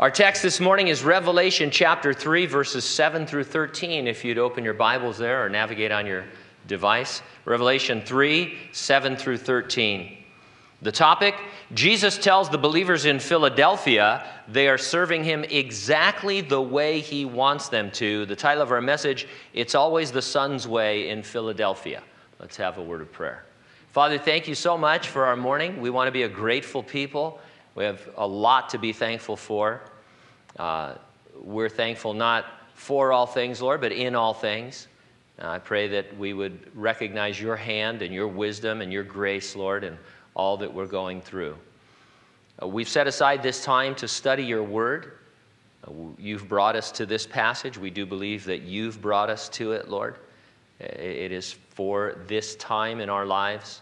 Our text this morning is Revelation chapter 3, verses 7 through 13. If you'd open your Bibles there or navigate on your device. Revelation 3, 7 through 13. The topic Jesus tells the believers in Philadelphia they are serving him exactly the way he wants them to. The title of our message, It's Always the Son's Way in Philadelphia. Let's have a word of prayer. Father, thank you so much for our morning. We want to be a grateful people. We have a lot to be thankful for. Uh, we're thankful not for all things, Lord, but in all things. Uh, I pray that we would recognize your hand and your wisdom and your grace, Lord, in all that we're going through. Uh, we've set aside this time to study your word. Uh, you've brought us to this passage. We do believe that you've brought us to it, Lord. It is for this time in our lives.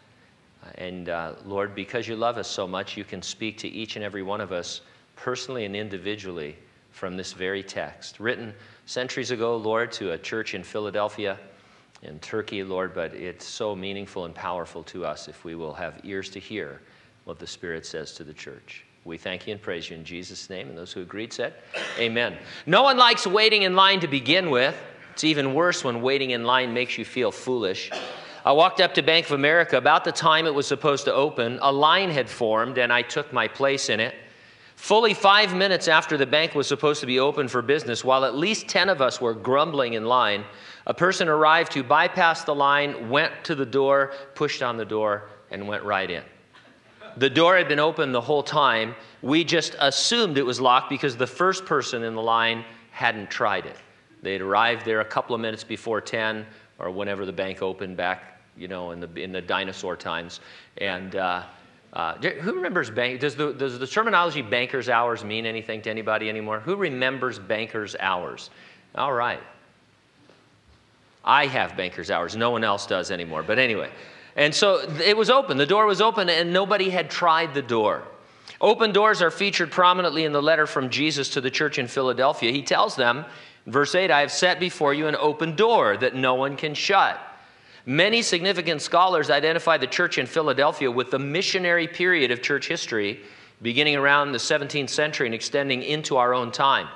And uh, Lord, because you love us so much, you can speak to each and every one of us personally and individually from this very text. Written centuries ago, Lord, to a church in Philadelphia, in Turkey, Lord, but it's so meaningful and powerful to us if we will have ears to hear what the Spirit says to the church. We thank you and praise you in Jesus' name. And those who agreed said, Amen. No one likes waiting in line to begin with. It's even worse when waiting in line makes you feel foolish. I walked up to Bank of America about the time it was supposed to open. A line had formed, and I took my place in it. Fully five minutes after the bank was supposed to be open for business, while at least 10 of us were grumbling in line, a person arrived who bypassed the line, went to the door, pushed on the door, and went right in. The door had been open the whole time. We just assumed it was locked because the first person in the line hadn't tried it. They'd arrived there a couple of minutes before 10 or whenever the bank opened back, you know, in the, in the dinosaur times. And uh, uh, who remembers bank? Does the, does the terminology banker's hours mean anything to anybody anymore? Who remembers banker's hours? All right. I have banker's hours. No one else does anymore. But anyway. And so it was open. The door was open, and nobody had tried the door. Open doors are featured prominently in the letter from Jesus to the church in Philadelphia. He tells them, verse 8, I have set before you an open door that no one can shut. Many significant scholars identify the church in Philadelphia with the missionary period of church history, beginning around the 17th century and extending into our own time.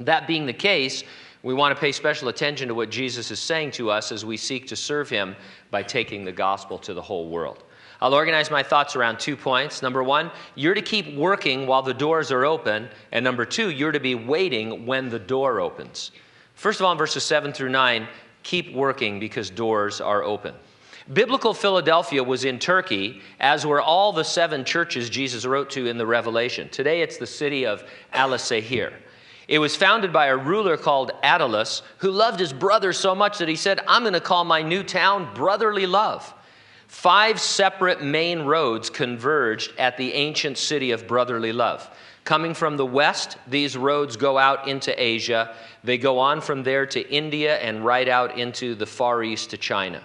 That being the case, we want to pay special attention to what Jesus is saying to us as we seek to serve him by taking the gospel to the whole world. I'll organize my thoughts around two points. Number one, you're to keep working while the doors are open. And number two, you're to be waiting when the door opens. First of all, in verses 7 through 9, keep working because doors are open. Biblical Philadelphia was in Turkey, as were all the seven churches Jesus wrote to in the Revelation. Today it's the city of Alasehir. It was founded by a ruler called Attalus, who loved his brother so much that he said, I'm going to call my new town Brotherly Love. Five separate main roads converged at the ancient city of Brotherly Love. Coming from the west, these roads go out into Asia. They go on from there to India and right out into the Far East to China.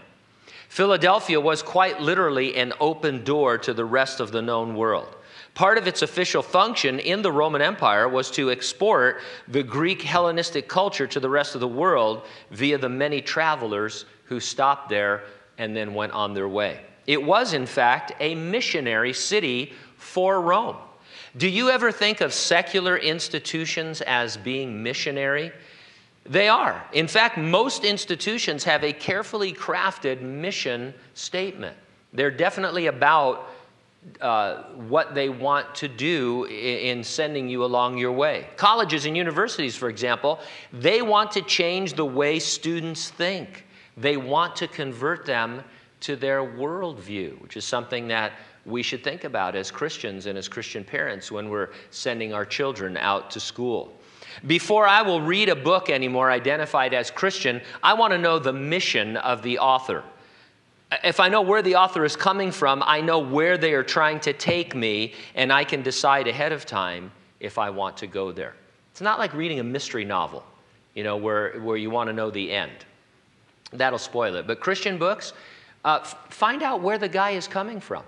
Philadelphia was quite literally an open door to the rest of the known world. Part of its official function in the Roman Empire was to export the Greek Hellenistic culture to the rest of the world via the many travelers who stopped there and then went on their way. It was, in fact, a missionary city for Rome. Do you ever think of secular institutions as being missionary? They are. In fact, most institutions have a carefully crafted mission statement. They're definitely about uh, what they want to do in sending you along your way. Colleges and universities, for example, they want to change the way students think. They want to convert them to their worldview, which is something that we should think about as Christians and as Christian parents when we're sending our children out to school. Before I will read a book anymore identified as Christian, I want to know the mission of the author. If I know where the author is coming from, I know where they are trying to take me, and I can decide ahead of time if I want to go there. It's not like reading a mystery novel, you know, where, where you want to know the end. That'll spoil it. But Christian books, uh, find out where the guy is coming from.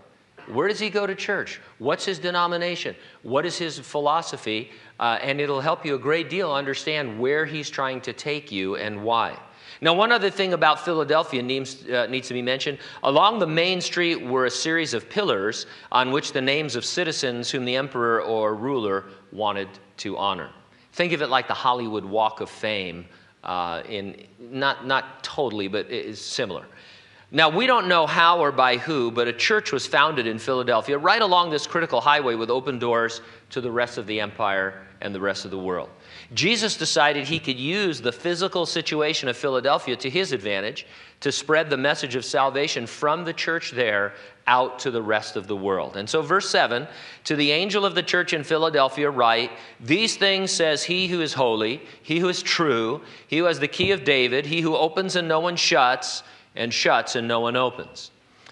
Where does he go to church? What's his denomination? What is his philosophy? Uh, and it'll help you a great deal understand where he's trying to take you and why. Now, one other thing about Philadelphia needs, uh, needs to be mentioned. Along the main street were a series of pillars on which the names of citizens whom the emperor or ruler wanted to honor. Think of it like the Hollywood Walk of Fame, uh, in, not, not totally, but it is similar. Now, we don't know how or by who, but a church was founded in Philadelphia right along this critical highway with open doors to the rest of the empire and the rest of the world. Jesus decided he could use the physical situation of Philadelphia to his advantage to spread the message of salvation from the church there out to the rest of the world. And so, verse 7 To the angel of the church in Philadelphia, write, These things says he who is holy, he who is true, he who has the key of David, he who opens and no one shuts and shuts and no one opens.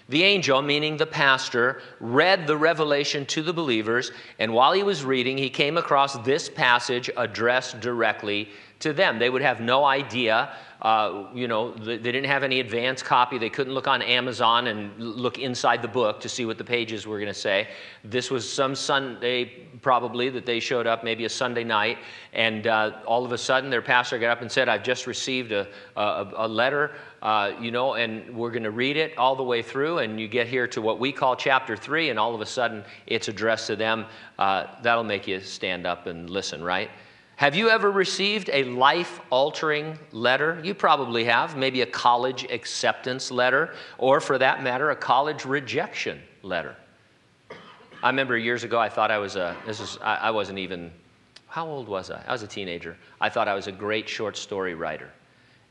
The angel, meaning the pastor, read the revelation to the believers, and while he was reading, he came across this passage addressed directly to them. They would have no idea. Uh, you know, they didn't have any advance copy. They couldn't look on Amazon and look inside the book to see what the pages were going to say. This was some Sunday, probably, that they showed up, maybe a Sunday night, and uh, all of a sudden their pastor got up and said, I've just received a, a, a letter uh, you know, and we're going to read it all the way through, and you get here to what we call chapter three, and all of a sudden it's addressed to them. Uh, that'll make you stand up and listen, right? Have you ever received a life altering letter? You probably have, maybe a college acceptance letter, or for that matter, a college rejection letter. I remember years ago, I thought I was a, this is, I, I wasn't even, how old was I? I was a teenager. I thought I was a great short story writer.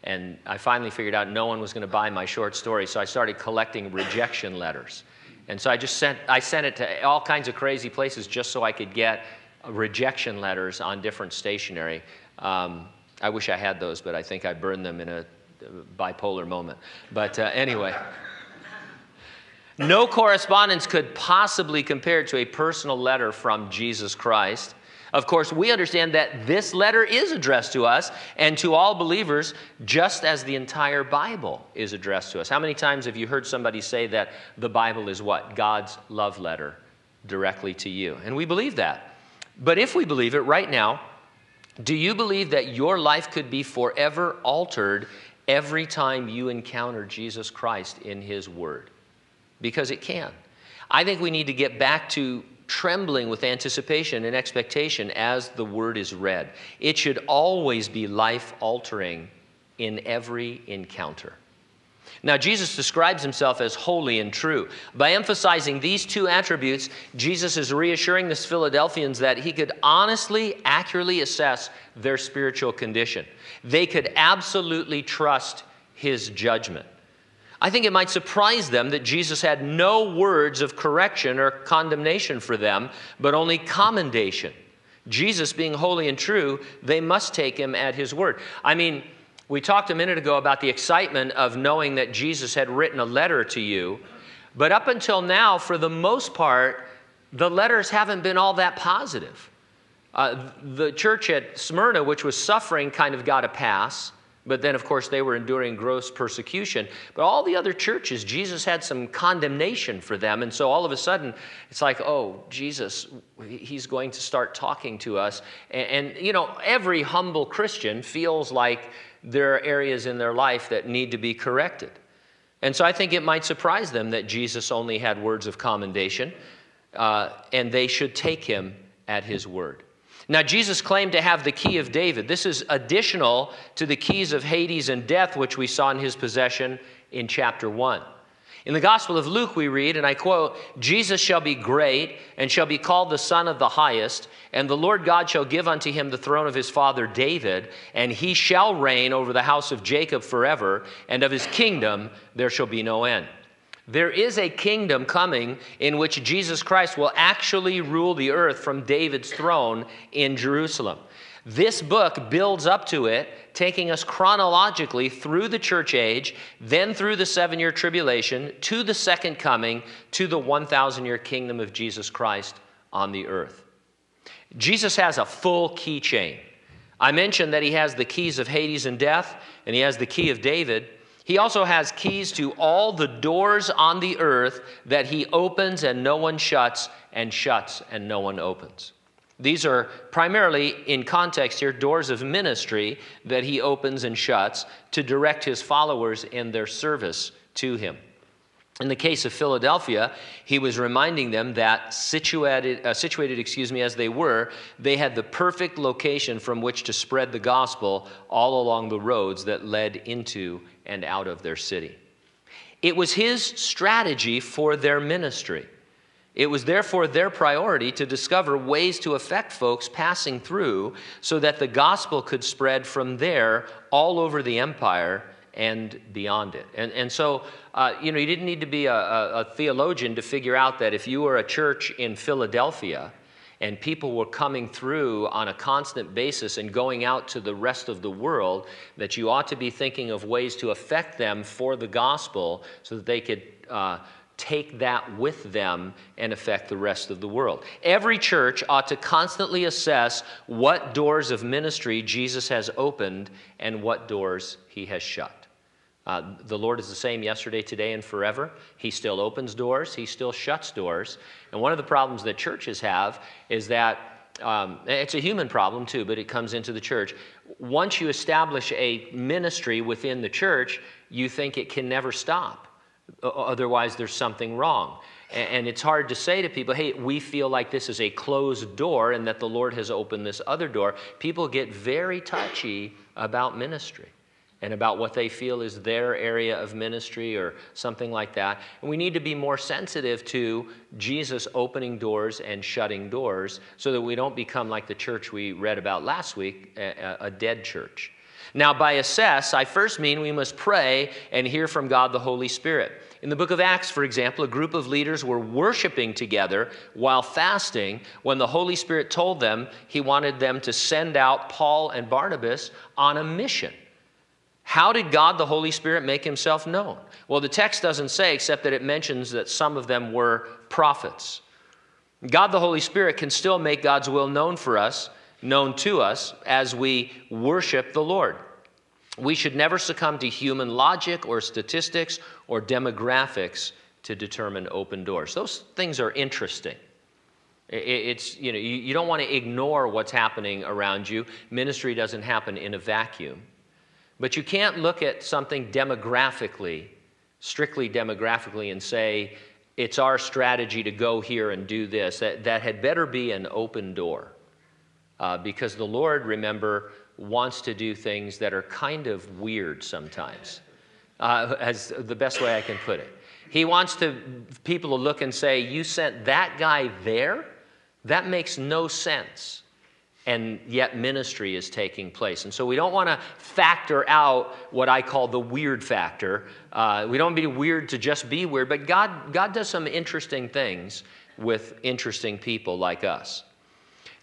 And I finally figured out no one was going to buy my short story, so I started collecting rejection letters. And so I just sent, I sent it to all kinds of crazy places just so I could get rejection letters on different stationery. Um, I wish I had those, but I think I burned them in a bipolar moment. But uh, anyway, no correspondence could possibly compare to a personal letter from Jesus Christ. Of course, we understand that this letter is addressed to us and to all believers, just as the entire Bible is addressed to us. How many times have you heard somebody say that the Bible is what? God's love letter directly to you? And we believe that. But if we believe it right now, do you believe that your life could be forever altered every time you encounter Jesus Christ in His Word? Because it can. I think we need to get back to trembling with anticipation and expectation as the word is read. It should always be life altering in every encounter. Now, Jesus describes himself as holy and true. By emphasizing these two attributes, Jesus is reassuring the Philadelphians that he could honestly, accurately assess their spiritual condition. They could absolutely trust his judgment. I think it might surprise them that Jesus had no words of correction or condemnation for them, but only commendation. Jesus being holy and true, they must take him at his word. I mean, we talked a minute ago about the excitement of knowing that Jesus had written a letter to you, but up until now, for the most part, the letters haven't been all that positive. Uh, the church at Smyrna, which was suffering, kind of got a pass. But then, of course, they were enduring gross persecution. But all the other churches, Jesus had some condemnation for them. And so all of a sudden, it's like, oh, Jesus, he's going to start talking to us. And, and, you know, every humble Christian feels like there are areas in their life that need to be corrected. And so I think it might surprise them that Jesus only had words of commendation, uh, and they should take him at his word. Now, Jesus claimed to have the key of David. This is additional to the keys of Hades and death, which we saw in his possession in chapter 1. In the Gospel of Luke, we read, and I quote, Jesus shall be great and shall be called the Son of the Highest, and the Lord God shall give unto him the throne of his father David, and he shall reign over the house of Jacob forever, and of his kingdom there shall be no end. There is a kingdom coming in which Jesus Christ will actually rule the earth from David's throne in Jerusalem. This book builds up to it, taking us chronologically through the church age, then through the seven year tribulation, to the second coming, to the 1,000 year kingdom of Jesus Christ on the earth. Jesus has a full keychain. I mentioned that he has the keys of Hades and death, and he has the key of David. He also has keys to all the doors on the earth that he opens and no one shuts, and shuts and no one opens. These are primarily, in context here, doors of ministry that he opens and shuts to direct his followers in their service to him. In the case of Philadelphia, he was reminding them that situated, uh, situated, excuse me, as they were, they had the perfect location from which to spread the gospel all along the roads that led into and out of their city. It was his strategy for their ministry. It was therefore their priority to discover ways to affect folks passing through so that the gospel could spread from there all over the empire and beyond it. And, and so, uh, you know, you didn't need to be a, a, a theologian to figure out that if you were a church in Philadelphia, and people were coming through on a constant basis and going out to the rest of the world, that you ought to be thinking of ways to affect them for the gospel so that they could uh, take that with them and affect the rest of the world. Every church ought to constantly assess what doors of ministry Jesus has opened and what doors he has shut. Uh, the Lord is the same yesterday, today, and forever. He still opens doors, He still shuts doors. And one of the problems that churches have is that um, it's a human problem too, but it comes into the church. Once you establish a ministry within the church, you think it can never stop. Otherwise, there's something wrong. And it's hard to say to people, hey, we feel like this is a closed door and that the Lord has opened this other door. People get very touchy about ministry and about what they feel is their area of ministry or something like that. And we need to be more sensitive to Jesus opening doors and shutting doors so that we don't become like the church we read about last week, a, dead church. Now, by assess, I first mean we must pray and hear from God the Holy Spirit. In the book of Acts, for example, a group of leaders were worshiping together while fasting when the Holy Spirit told them he wanted them to send out Paul and Barnabas on a mission. How did God the Holy Spirit make himself known? Well, the text doesn't say, except that it mentions that some of them were prophets. God the Holy Spirit can still make God's will known for us known to us as we worship the Lord. We should never succumb to human logic or statistics or demographics to determine open doors. Those things are interesting. It's, you know, you don't want to ignore what's happening around you. Ministry doesn't happen in a vacuum. But you can't look at something demographically, strictly demographically, and say, it's our strategy to go here and do this. That, that had better be an open door. Uh, because the Lord, remember, wants to do things that are kind of weird sometimes, uh, as the best way I can put it. He wants to, people to look and say, You sent that guy there? That makes no sense. And yet, ministry is taking place. And so, we don't want to factor out what I call the weird factor. Uh, we don't be weird to just be weird, but God, God does some interesting things with interesting people like us.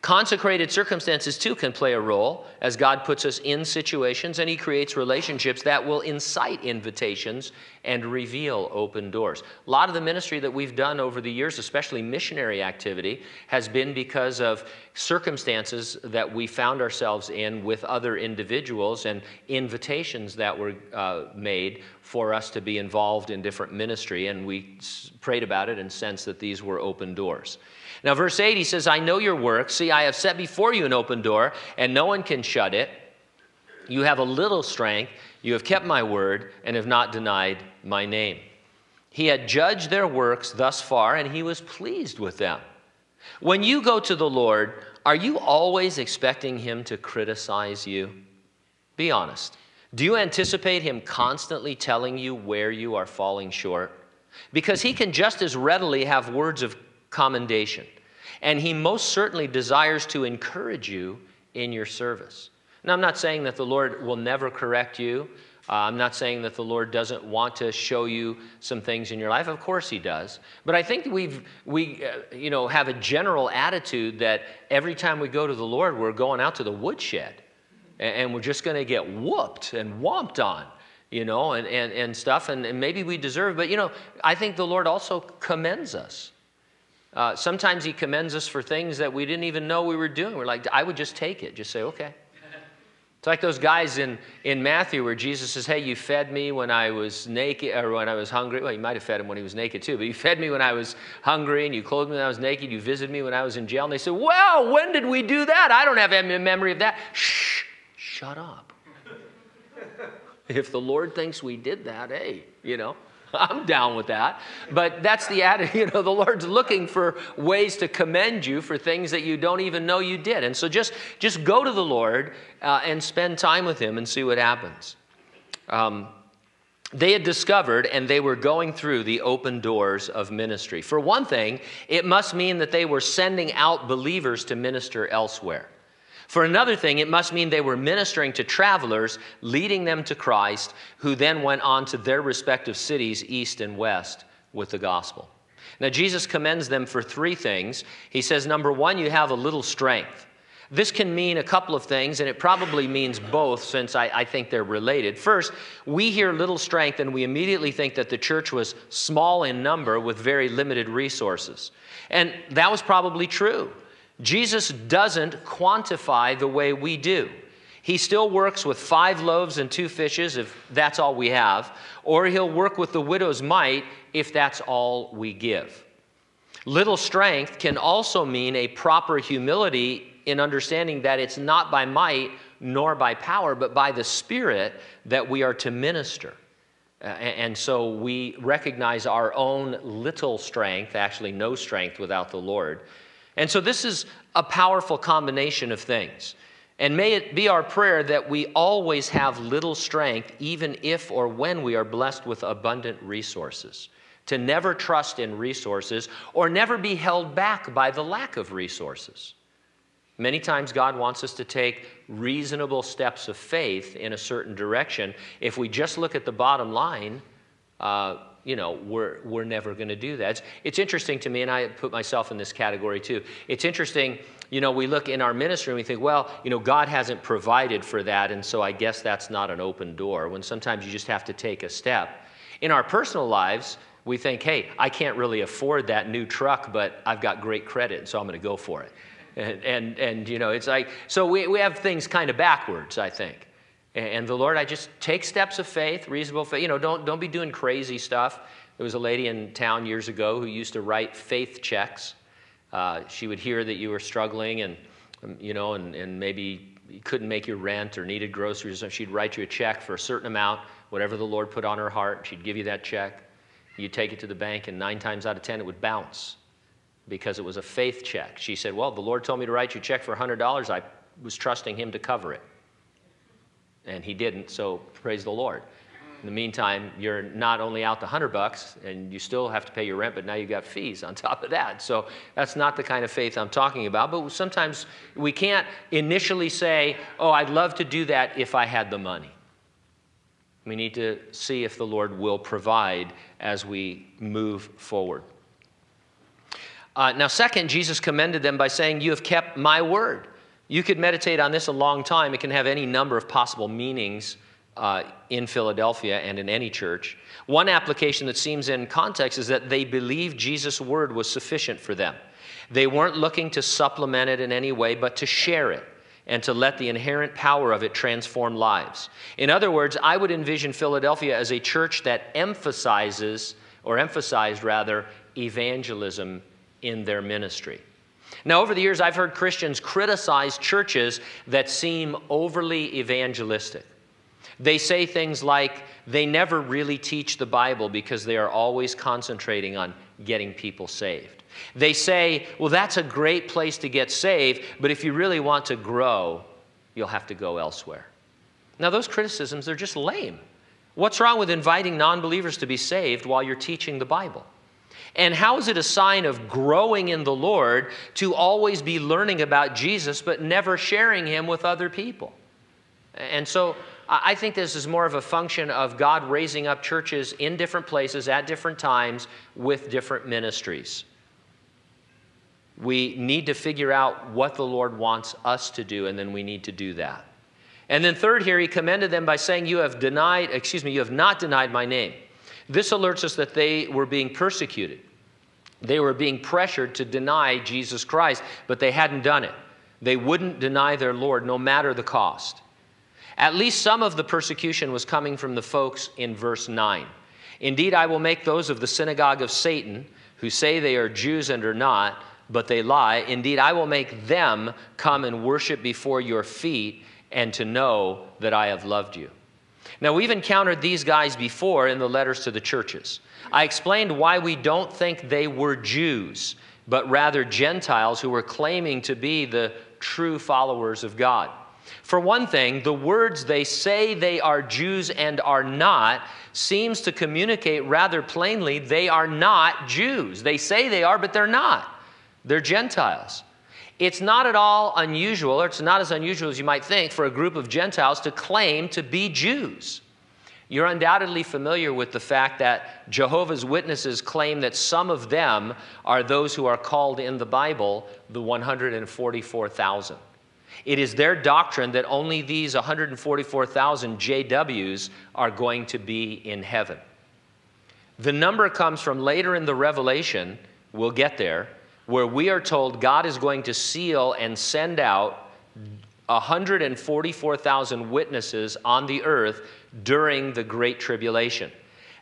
Consecrated circumstances, too, can play a role as God puts us in situations and He creates relationships that will incite invitations and reveal open doors. A lot of the ministry that we've done over the years, especially missionary activity, has been because of circumstances that we found ourselves in with other individuals and invitations that were uh, made for us to be involved in different ministry. And we prayed about it and sensed that these were open doors. Now, verse 8, he says, I know your work. See, I have set before you an open door, and no one can shut it. You have a little strength. You have kept my word and have not denied my name. He had judged their works thus far, and he was pleased with them. When you go to the Lord, are you always expecting him to criticize you? Be honest. Do you anticipate him constantly telling you where you are falling short? Because he can just as readily have words of commendation. And he most certainly desires to encourage you in your service. Now, I'm not saying that the Lord will never correct you. Uh, I'm not saying that the Lord doesn't want to show you some things in your life. Of course, He does. But I think we've, we uh, you know, have a general attitude that every time we go to the Lord, we're going out to the woodshed and, and we're just going to get whooped and whomped on, you know, and, and, and stuff. And, and maybe we deserve, but, you know, I think the Lord also commends us. Uh, sometimes he commends us for things that we didn't even know we were doing. We're like, I would just take it, just say, okay. It's like those guys in, in Matthew where Jesus says, Hey, you fed me when I was naked or when I was hungry. Well, you might have fed him when he was naked too, but you fed me when I was hungry and you clothed me when I was naked. You visited me when I was in jail. And they said, Well, when did we do that? I don't have any memory of that. Shh, shut up. if the Lord thinks we did that, hey, you know. I'm down with that. But that's the attitude. You know, the Lord's looking for ways to commend you for things that you don't even know you did. And so just, just go to the Lord uh, and spend time with Him and see what happens. Um, they had discovered and they were going through the open doors of ministry. For one thing, it must mean that they were sending out believers to minister elsewhere. For another thing, it must mean they were ministering to travelers, leading them to Christ, who then went on to their respective cities, east and west, with the gospel. Now, Jesus commends them for three things. He says, number one, you have a little strength. This can mean a couple of things, and it probably means both since I, I, think they're related. First, we hear little strength and we immediately think that the church was small in number with very limited resources. And that was probably true. Jesus doesn't quantify the way we do. He still works with five loaves and two fishes if that's all we have, or he'll work with the widow's mite if that's all we give. Little strength can also mean a proper humility in understanding that it's not by might nor by power, but by the Spirit that we are to minister. Uh, and so we recognize our own little strength, actually, no strength without the Lord and so this is a powerful combination of things. And may it be our prayer that we always have little strength, even if or when we are blessed with abundant resources. To never trust in resources or never be held back by the lack of resources. Many times, God wants us to take reasonable steps of faith in a certain direction. If we just look at the bottom line, uh, you know, we're, we're never going to do that. It's, it's interesting to me, and I put myself in this category too. It's interesting, you know, we look in our ministry and we think, well, you know, God hasn't provided for that, and so I guess that's not an open door, when sometimes you just have to take a step. In our personal lives, we think, hey, I can't really afford that new truck, but I've got great credit, so I'm going to go for it. And, and, and, you know, it's like, so we, we have things kind of backwards, I think. And the Lord, I just take steps of faith, reasonable faith. You know, don't, don't be doing crazy stuff. There was a lady in town years ago who used to write faith checks. Uh, she would hear that you were struggling and, um, you know, and, and maybe you couldn't make your rent or needed groceries. She'd write you a check for a certain amount, whatever the Lord put on her heart. She'd give you that check. You'd take it to the bank, and nine times out of ten, it would bounce because it was a faith check. She said, Well, the Lord told me to write you a check for $100. I was trusting Him to cover it and he didn't, so praise the Lord. In the meantime, you're not only out the 100 bucks and you still have to pay your rent, but now you've got fees on top of that. So that's not the kind of faith I'm talking about. But sometimes we can't initially say, oh, I'd love to do that if I had the money. We need to see if the Lord will provide as we move forward. Uh, now, second, Jesus commended them by saying, You have kept my word. You could meditate on this a long time. It can have any number of possible meanings uh, in Philadelphia and in any church. One application that seems in context is that they believed Jesus' word was sufficient for them. They weren't looking to supplement it in any way, but to share it and to let the inherent power of it transform lives. In other words, I would envision Philadelphia as a church that emphasizes, or emphasized rather, evangelism in their ministry. Now, over the years, I've heard Christians criticize churches that seem overly evangelistic. They say things like they never really teach the Bible because they are always concentrating on getting people saved. They say, well, that's a great place to get saved, but if you really want to grow, you'll have to go elsewhere. Now, those criticisms, they're just lame. What's wrong with inviting non believers to be saved while you're teaching the Bible? And how is it a sign of growing in the Lord to always be learning about Jesus but never sharing him with other people? And so I think this is more of a function of God raising up churches in different places at different times with different ministries. We need to figure out what the Lord wants us to do, and then we need to do that. And then, third, here, he commended them by saying, You have denied, excuse me, you have not denied my name. This alerts us that they were being persecuted. They were being pressured to deny Jesus Christ, but they hadn't done it. They wouldn't deny their Lord no matter the cost. At least some of the persecution was coming from the folks in verse 9. Indeed, I will make those of the synagogue of Satan who say they are Jews and are not, but they lie. Indeed, I will make them come and worship before your feet and to know that I have loved you. Now, we've encountered these guys before in the letters to the churches. I explained why we don't think they were Jews, but rather Gentiles who were claiming to be the true followers of God. For one thing, the words they say they are Jews and are not seems to communicate rather plainly they are not Jews. They say they are, but they're not. They're Gentiles. It's not at all unusual, or it's not as unusual as you might think, for a group of Gentiles to claim to be Jews. You're undoubtedly familiar with the fact that Jehovah's Witnesses claim that some of them are those who are called in the Bible the 144,000. It is their doctrine that only these 144,000 JWs are going to be in heaven. The number comes from later in the Revelation, we'll get there, where we are told God is going to seal and send out 144,000 witnesses on the earth during the Great Tribulation.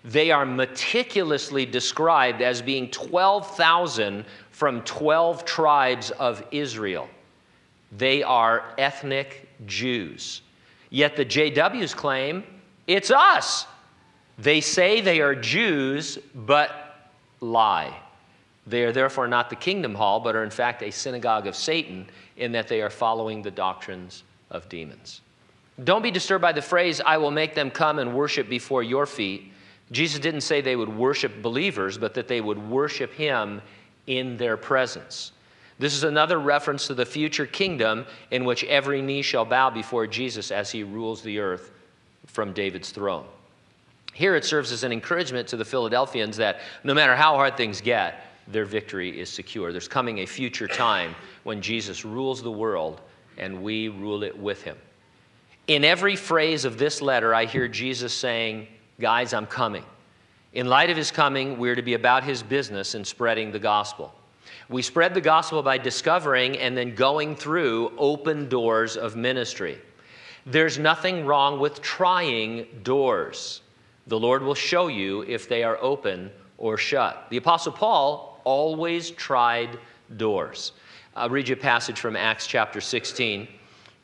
They are meticulously described as being 12,000 from 12 tribes of Israel. They are ethnic Jews. Yet the JWs claim it's us. They say they are Jews, but lie. They are therefore not the kingdom hall, but are in fact a synagogue of Satan, in that they are following the doctrines of demons. Don't be disturbed by the phrase, I will make them come and worship before your feet. Jesus didn't say they would worship believers, but that they would worship him in their presence. This is another reference to the future kingdom in which every knee shall bow before Jesus as he rules the earth from David's throne. Here it serves as an encouragement to the Philadelphians that no matter how hard things get, their victory is secure. There's coming a future time when Jesus rules the world and we rule it with him. In every phrase of this letter, I hear Jesus saying, Guys, I'm coming. In light of his coming, we're to be about his business in spreading the gospel. We spread the gospel by discovering and then going through open doors of ministry. There's nothing wrong with trying doors. The Lord will show you if they are open or shut. The Apostle Paul always tried doors. I'll read you a passage from Acts chapter 16.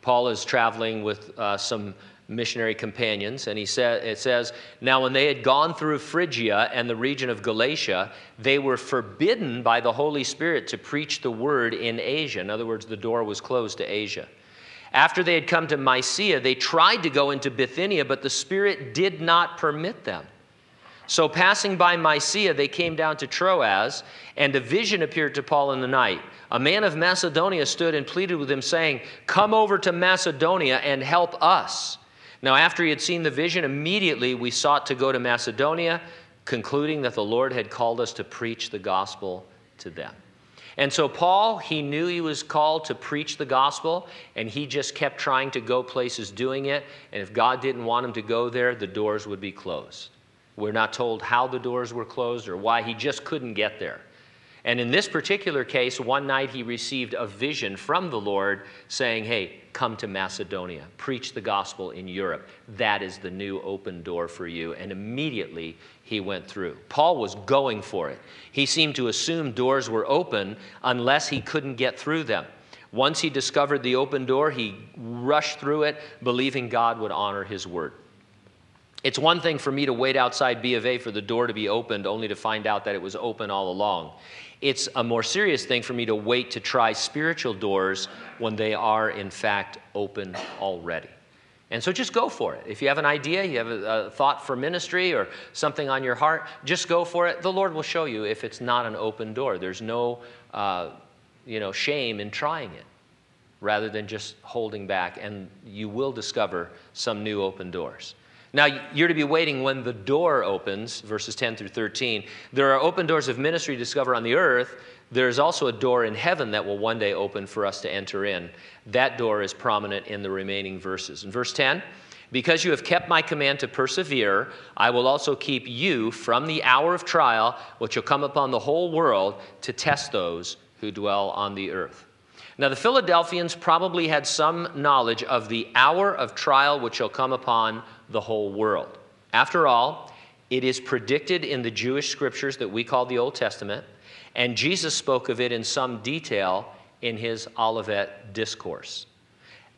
Paul is traveling with uh, some missionary companions, and he said, it says, Now when they had gone through Phrygia and the region of Galatia, they were forbidden by the Holy Spirit to preach the word in Asia. In other words, the door was closed to Asia. After they had come to Mysia, they tried to go into Bithynia, but the Spirit did not permit them. So, passing by Mysia, they came down to Troas, and a vision appeared to Paul in the night. A man of Macedonia stood and pleaded with him, saying, Come over to Macedonia and help us. Now, after he had seen the vision, immediately we sought to go to Macedonia, concluding that the Lord had called us to preach the gospel to them. And so, Paul, he knew he was called to preach the gospel, and he just kept trying to go places doing it. And if God didn't want him to go there, the doors would be closed. We're not told how the doors were closed or why he just couldn't get there. And in this particular case, one night he received a vision from the Lord saying, Hey, come to Macedonia, preach the gospel in Europe. That is the new open door for you. And immediately he went through. Paul was going for it. He seemed to assume doors were open unless he couldn't get through them. Once he discovered the open door, he rushed through it, believing God would honor his word. It's one thing for me to wait outside B of A for the door to be opened only to find out that it was open all along. It's a more serious thing for me to wait to try spiritual doors when they are, in fact, open already. And so just go for it. If you have an idea, you have a, a, thought for ministry or something on your heart, just go for it. The Lord will show you if it's not an open door. There's no uh, you know, shame in trying it rather than just holding back, and you will discover some new open doors. Now, you're to be waiting when the door opens, verses 10 through 13. There are open doors of ministry to discover on the earth. There's also a door in heaven that will one day open for us to enter in. That door is prominent in the remaining verses. In verse 10, because you have kept my command to persevere, I will also keep you from the hour of trial which will come upon the whole world to test those who dwell on the earth. Now, the Philadelphians probably had some knowledge of the hour of trial which shall come upon the whole world. After all, it is predicted in the Jewish scriptures that we call the Old Testament, and Jesus spoke of it in some detail in his Olivet discourse.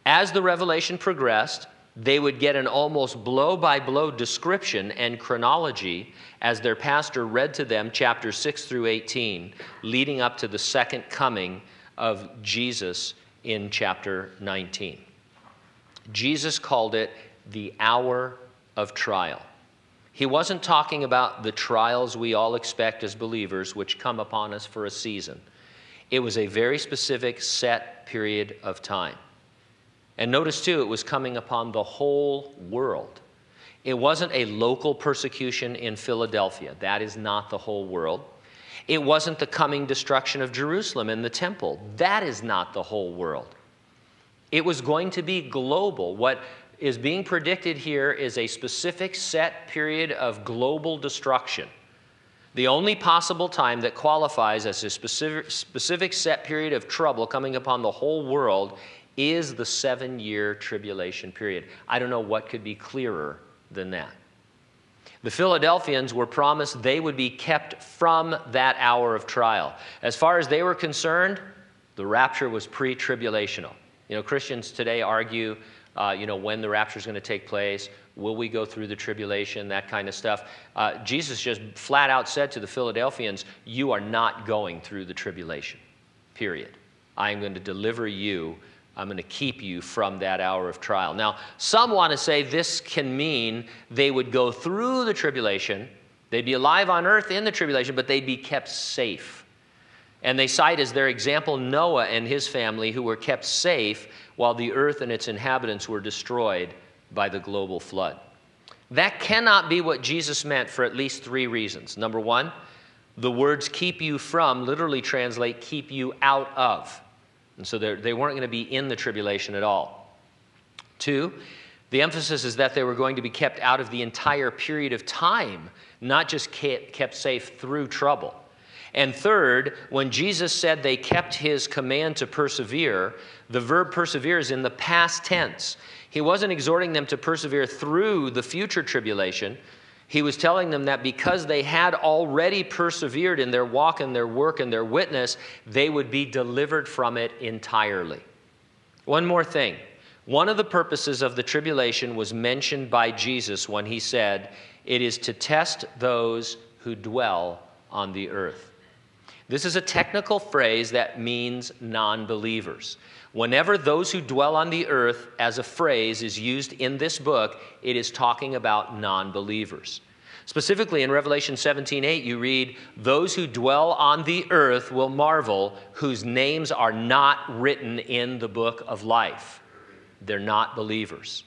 As the revelation progressed, they would get an almost blow by blow description and chronology as their pastor read to them chapters 6 through 18, leading up to the second coming of Jesus in chapter 19. Jesus called it the hour of trial. He wasn't talking about the trials we all expect as believers, which come upon us for a season. It was a very specific, set period of time. And notice too, it was coming upon the whole world. It wasn't a local persecution in Philadelphia. That is not the whole world. It wasn't the coming destruction of Jerusalem and the temple. That is not the whole world. It was going to be global. What is being predicted here is a specific set period of global destruction. The only possible time that qualifies as a specific, specific set period of trouble coming upon the whole world is the seven year tribulation period. I don't know what could be clearer than that. The Philadelphians were promised they would be kept from that hour of trial. As far as they were concerned, the rapture was pre tribulational. You know, Christians today argue, uh, you know, when the rapture is going to take place, will we go through the tribulation, that kind of stuff. Uh, Jesus just flat out said to the Philadelphians, You are not going through the tribulation, period. I am going to deliver you I'm going to keep you from that hour of trial. Now, some want to say this can mean they would go through the tribulation, they'd be alive on earth in the tribulation, but they'd be kept safe. And they cite as their example Noah and his family, who were kept safe while the earth and its inhabitants were destroyed by the global flood. That cannot be what Jesus meant for at least three reasons. Number one, the words keep you from literally translate keep you out of. And so they weren't going to be in the tribulation at all. Two, the emphasis is that they were going to be kept out of the entire period of time, not just kept safe through trouble. And third, when Jesus said they kept his command to persevere, the verb persevere is in the past tense. He wasn't exhorting them to persevere through the future tribulation, he was telling them that because they had already persevered in their walk and their work and their witness, they would be delivered from it entirely. One more thing. One of the purposes of the tribulation was mentioned by Jesus when he said, It is to test those who dwell on the earth. This is a technical phrase that means non believers. Whenever those who dwell on the earth as a phrase is used in this book, it is talking about non believers. Specifically in Revelation 17:8 you read, "Those who dwell on the earth will marvel, whose names are not written in the book of life." They're not believers.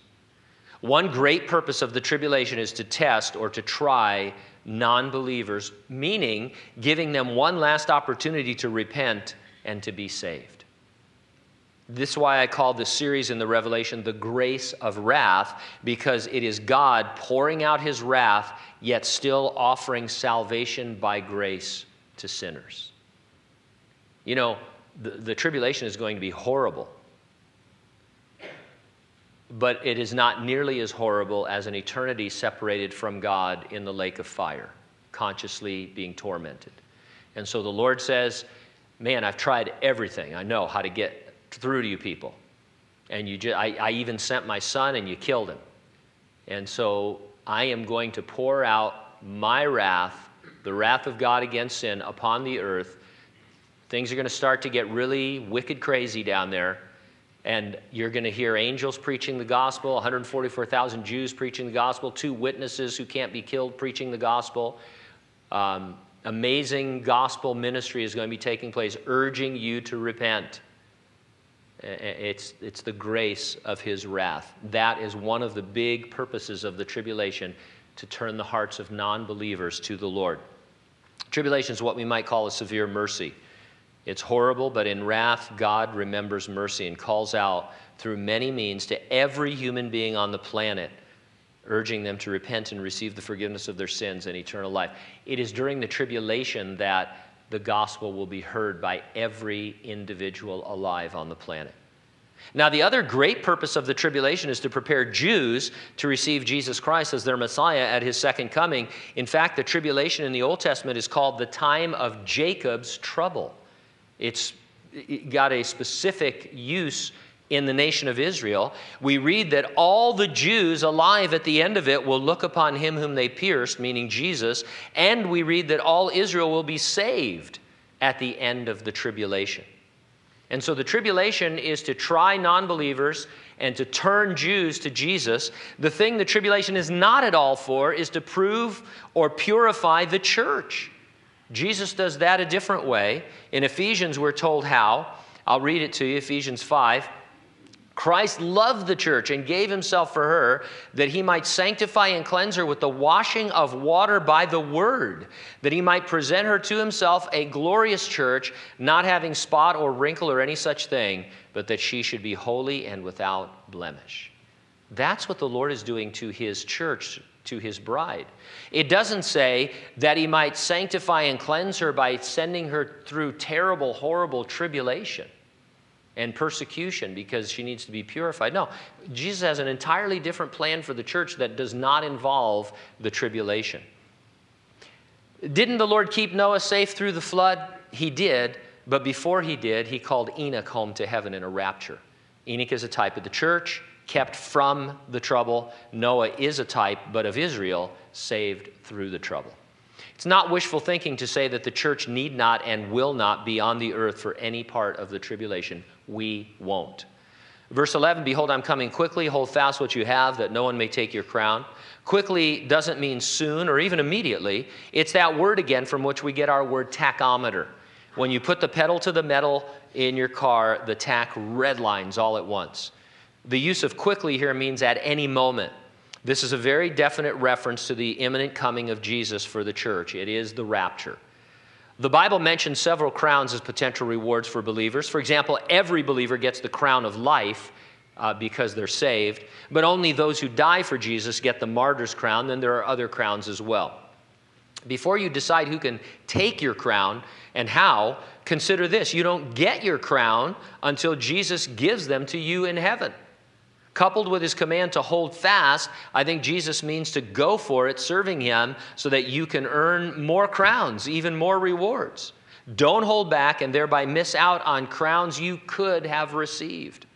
One great purpose of the tribulation is to test or to try non believers, meaning giving them one last opportunity to repent and to be saved. This is why I call this series in the Revelation the grace of wrath, because it is God pouring out his wrath, yet still offering salvation by grace to sinners. You know, the, the tribulation is going to be horrible, but it is not nearly as horrible as an eternity separated from God in the lake of fire, consciously being tormented. And so the Lord says, Man, I've tried everything. I know how to get through to you people. And you just, I, I even sent my son and you killed him. And so I am going to pour out my wrath, the wrath of God against sin, upon the earth. Things are going to start to get really wicked crazy down there. And you're going to hear angels preaching the gospel, 144,000 Jews preaching the gospel, two witnesses who can't be killed preaching the gospel. Um, amazing gospel ministry is going to be taking place, urging you to repent. It's, it's the grace of his wrath. That is one of the big purposes of the tribulation to turn the hearts of non believers to the Lord. Tribulation is what we might call a severe mercy. It's horrible, but in wrath, God remembers mercy and calls out through many means to every human being on the planet, urging them to repent and receive the forgiveness of their sins and eternal life. It is during the tribulation that the gospel will be heard by every individual alive on the planet. Now, the other great purpose of the tribulation is to prepare Jews to receive Jesus Christ as their Messiah at his second coming. In fact, the tribulation in the Old Testament is called the time of Jacob's trouble. It's got a specific use in the nation of Israel. We read that all the Jews alive at the end of it will look upon him whom they pierced, meaning Jesus, and we read that all Israel will be saved at the end of the tribulation. And so the tribulation is to try non believers and to turn Jews to Jesus. The thing the tribulation is not at all for is to prove or purify the church. Jesus does that a different way. In Ephesians, we're told how. I'll read it to you Ephesians 5. Christ loved the church and gave himself for her that he might sanctify and cleanse her with the washing of water by the word, that he might present her to himself a glorious church, not having spot or wrinkle or any such thing, but that she should be holy and without blemish. That's what the Lord is doing to his church, to his bride. It doesn't say that he might sanctify and cleanse her by sending her through terrible, horrible tribulation and persecution because she needs to be purified. No, Jesus has an entirely different plan for the church that does not involve the tribulation. Didn't the Lord keep Noah safe through the flood? He did, but before he did, he called Enoch home to heaven in a rapture. Enoch is a type of the church, kept from the trouble. Noah is a type, but of Israel, saved through the trouble. It's not wishful thinking to say that the church need not and will not be on the earth for any part of the tribulation we won't. Verse 11 Behold, I'm coming quickly. Hold fast what you have, that no one may take your crown. Quickly doesn't mean soon or even immediately. It's that word again from which we get our word tachometer. When you put the pedal to the metal in your car, the tach redlines all at once. The use of quickly here means at any moment. This is a very definite reference to the imminent coming of Jesus for the church. It is the rapture. The Bible mentions several crowns as potential rewards for believers. For example, every believer gets the crown of life uh, because they're saved, but only those who die for Jesus get the martyr's crown. Then there are other crowns as well. Before you decide who can take your crown and how, consider this you don't get your crown until Jesus gives them to you in heaven. Coupled with his command to hold fast, I think Jesus means to go for it, serving him, so that you can earn more crowns, even more rewards. Don't hold back and thereby miss out on crowns you could have received.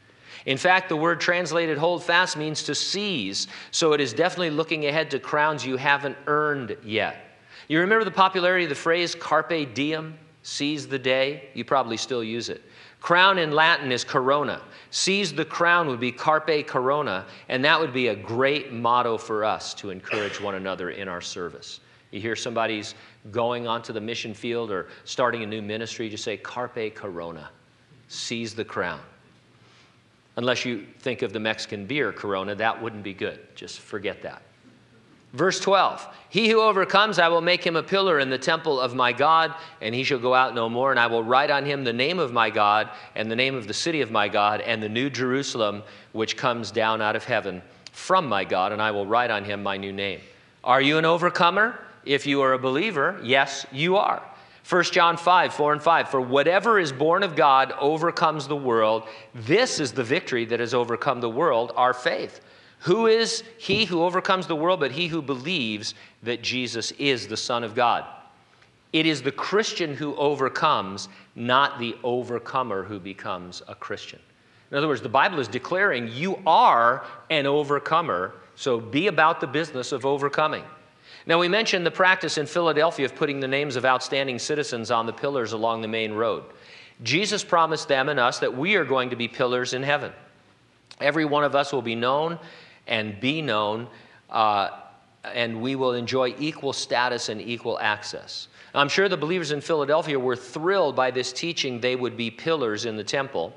In fact, the word translated hold fast means to seize, so it is definitely looking ahead to crowns you haven't earned yet. You remember the popularity of the phrase carpe diem, seize the day? You probably still use it. Crown in Latin is corona. Seize the crown would be carpe corona, and that would be a great motto for us to encourage one another in our service. You hear somebody's going onto the mission field or starting a new ministry, just say carpe corona. Seize the crown. Unless you think of the Mexican beer corona, that wouldn't be good. Just forget that. Verse 12 He who overcomes, I will make him a pillar in the temple of my God, and he shall go out no more. And I will write on him the name of my God, and the name of the city of my God, and the new Jerusalem, which comes down out of heaven from my God, and I will write on him my new name. Are you an overcomer? If you are a believer, yes, you are. 1 John 5, 4 and 5. For whatever is born of God overcomes the world. This is the victory that has overcome the world, our faith. Who is he who overcomes the world but he who believes that Jesus is the Son of God? It is the Christian who overcomes, not the overcomer who becomes a Christian. In other words, the Bible is declaring you are an overcomer, so be about the business of overcoming. Now, we mentioned the practice in Philadelphia of putting the names of outstanding citizens on the pillars along the main road. Jesus promised them and us that we are going to be pillars in heaven. Every one of us will be known and be known, uh, and we will enjoy equal status and equal access. I'm sure the believers in Philadelphia were thrilled by this teaching they would be pillars in the temple.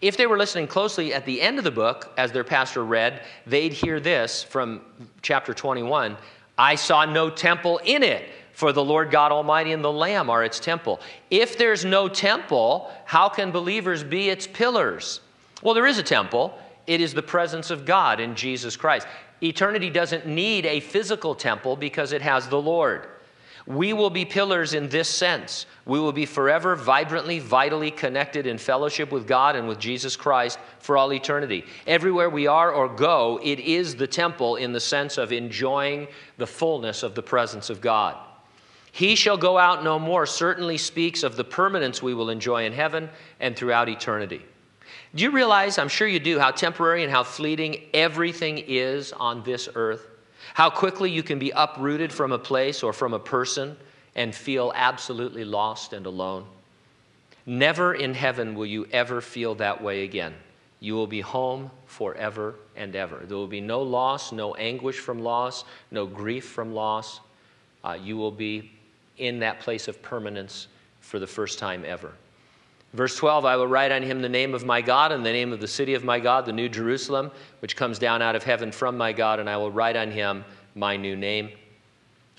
If they were listening closely at the end of the book, as their pastor read, they'd hear this from chapter 21 I saw no temple in it, for the Lord God Almighty and the Lamb are its temple. If there's no temple, how can believers be its pillars? Well, there is a temple. It is the presence of God in Jesus Christ. Eternity doesn't need a physical temple because it has the Lord. We will be pillars in this sense. We will be forever, vibrantly, vitally connected in fellowship with God and with Jesus Christ for all eternity. Everywhere we are or go, it is the temple in the sense of enjoying the fullness of the presence of God. He shall go out no more certainly speaks of the permanence we will enjoy in heaven and throughout eternity. Do you realize, I'm sure you do, how temporary and how fleeting everything is on this earth? How quickly you can be uprooted from a place or from a person and feel absolutely lost and alone. Never in heaven will you ever feel that way again. You will be home forever and ever. There will be no loss, no anguish from loss, no grief from loss. Uh, you will be in that place of permanence for the first time ever. Verse 12 I will write on him the name of my God and the name of the city of my God, the New Jerusalem, which comes down out of heaven from my God, and I will write on him my new name.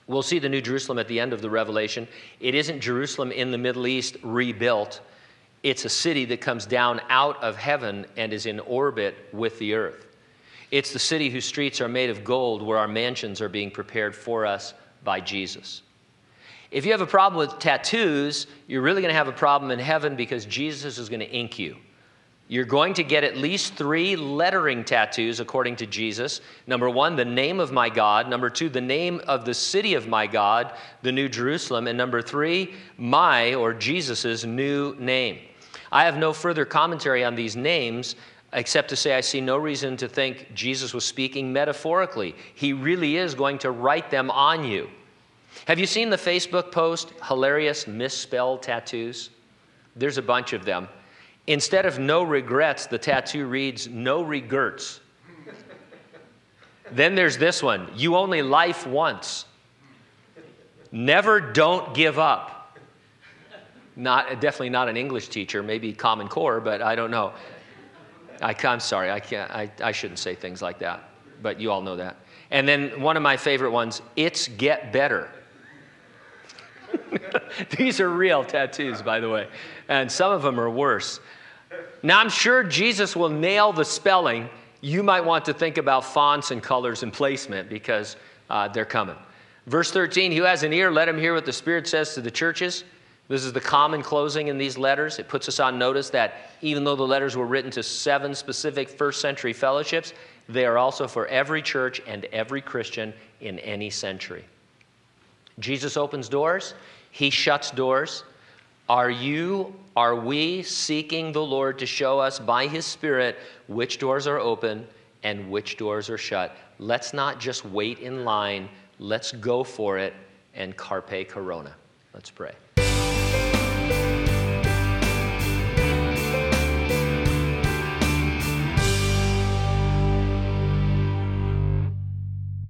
We'll see the New Jerusalem at the end of the Revelation. It isn't Jerusalem in the Middle East rebuilt, it's a city that comes down out of heaven and is in orbit with the earth. It's the city whose streets are made of gold, where our mansions are being prepared for us by Jesus. If you have a problem with tattoos, you're really going to have a problem in heaven because Jesus is going to ink you. You're going to get at least three lettering tattoos, according to Jesus. Number one, the name of my God. Number two, the name of the city of my God, the New Jerusalem. And number three, my or Jesus's new name. I have no further commentary on these names except to say I see no reason to think Jesus was speaking metaphorically. He really is going to write them on you. Have you seen the Facebook post, hilarious misspelled tattoos? There's a bunch of them. Instead of no regrets, the tattoo reads no regrets. then there's this one you only life once. Never don't give up. Not, definitely not an English teacher, maybe Common Core, but I don't know. I, am sorry, I, can't, I, I shouldn't say things like that, but you all know that. And then one of my favorite ones, it's get better. These are real tattoos, by the way, and some of them are worse. Now, I'm sure Jesus will nail the spelling. You might want to think about fonts and colors and placement because uh, they're coming. Verse 13 Who has an ear, let him hear what the Spirit says to the churches. This is the common closing in these letters. It puts us on notice that even though the letters were written to seven specific first century fellowships, they are also for every church and every Christian in any century. Jesus opens doors, he shuts doors. Are you, are we seeking the Lord to show us by his Spirit which doors are open and which doors are shut? Let's not just wait in line. Let's go for it and carpe corona. Let's pray.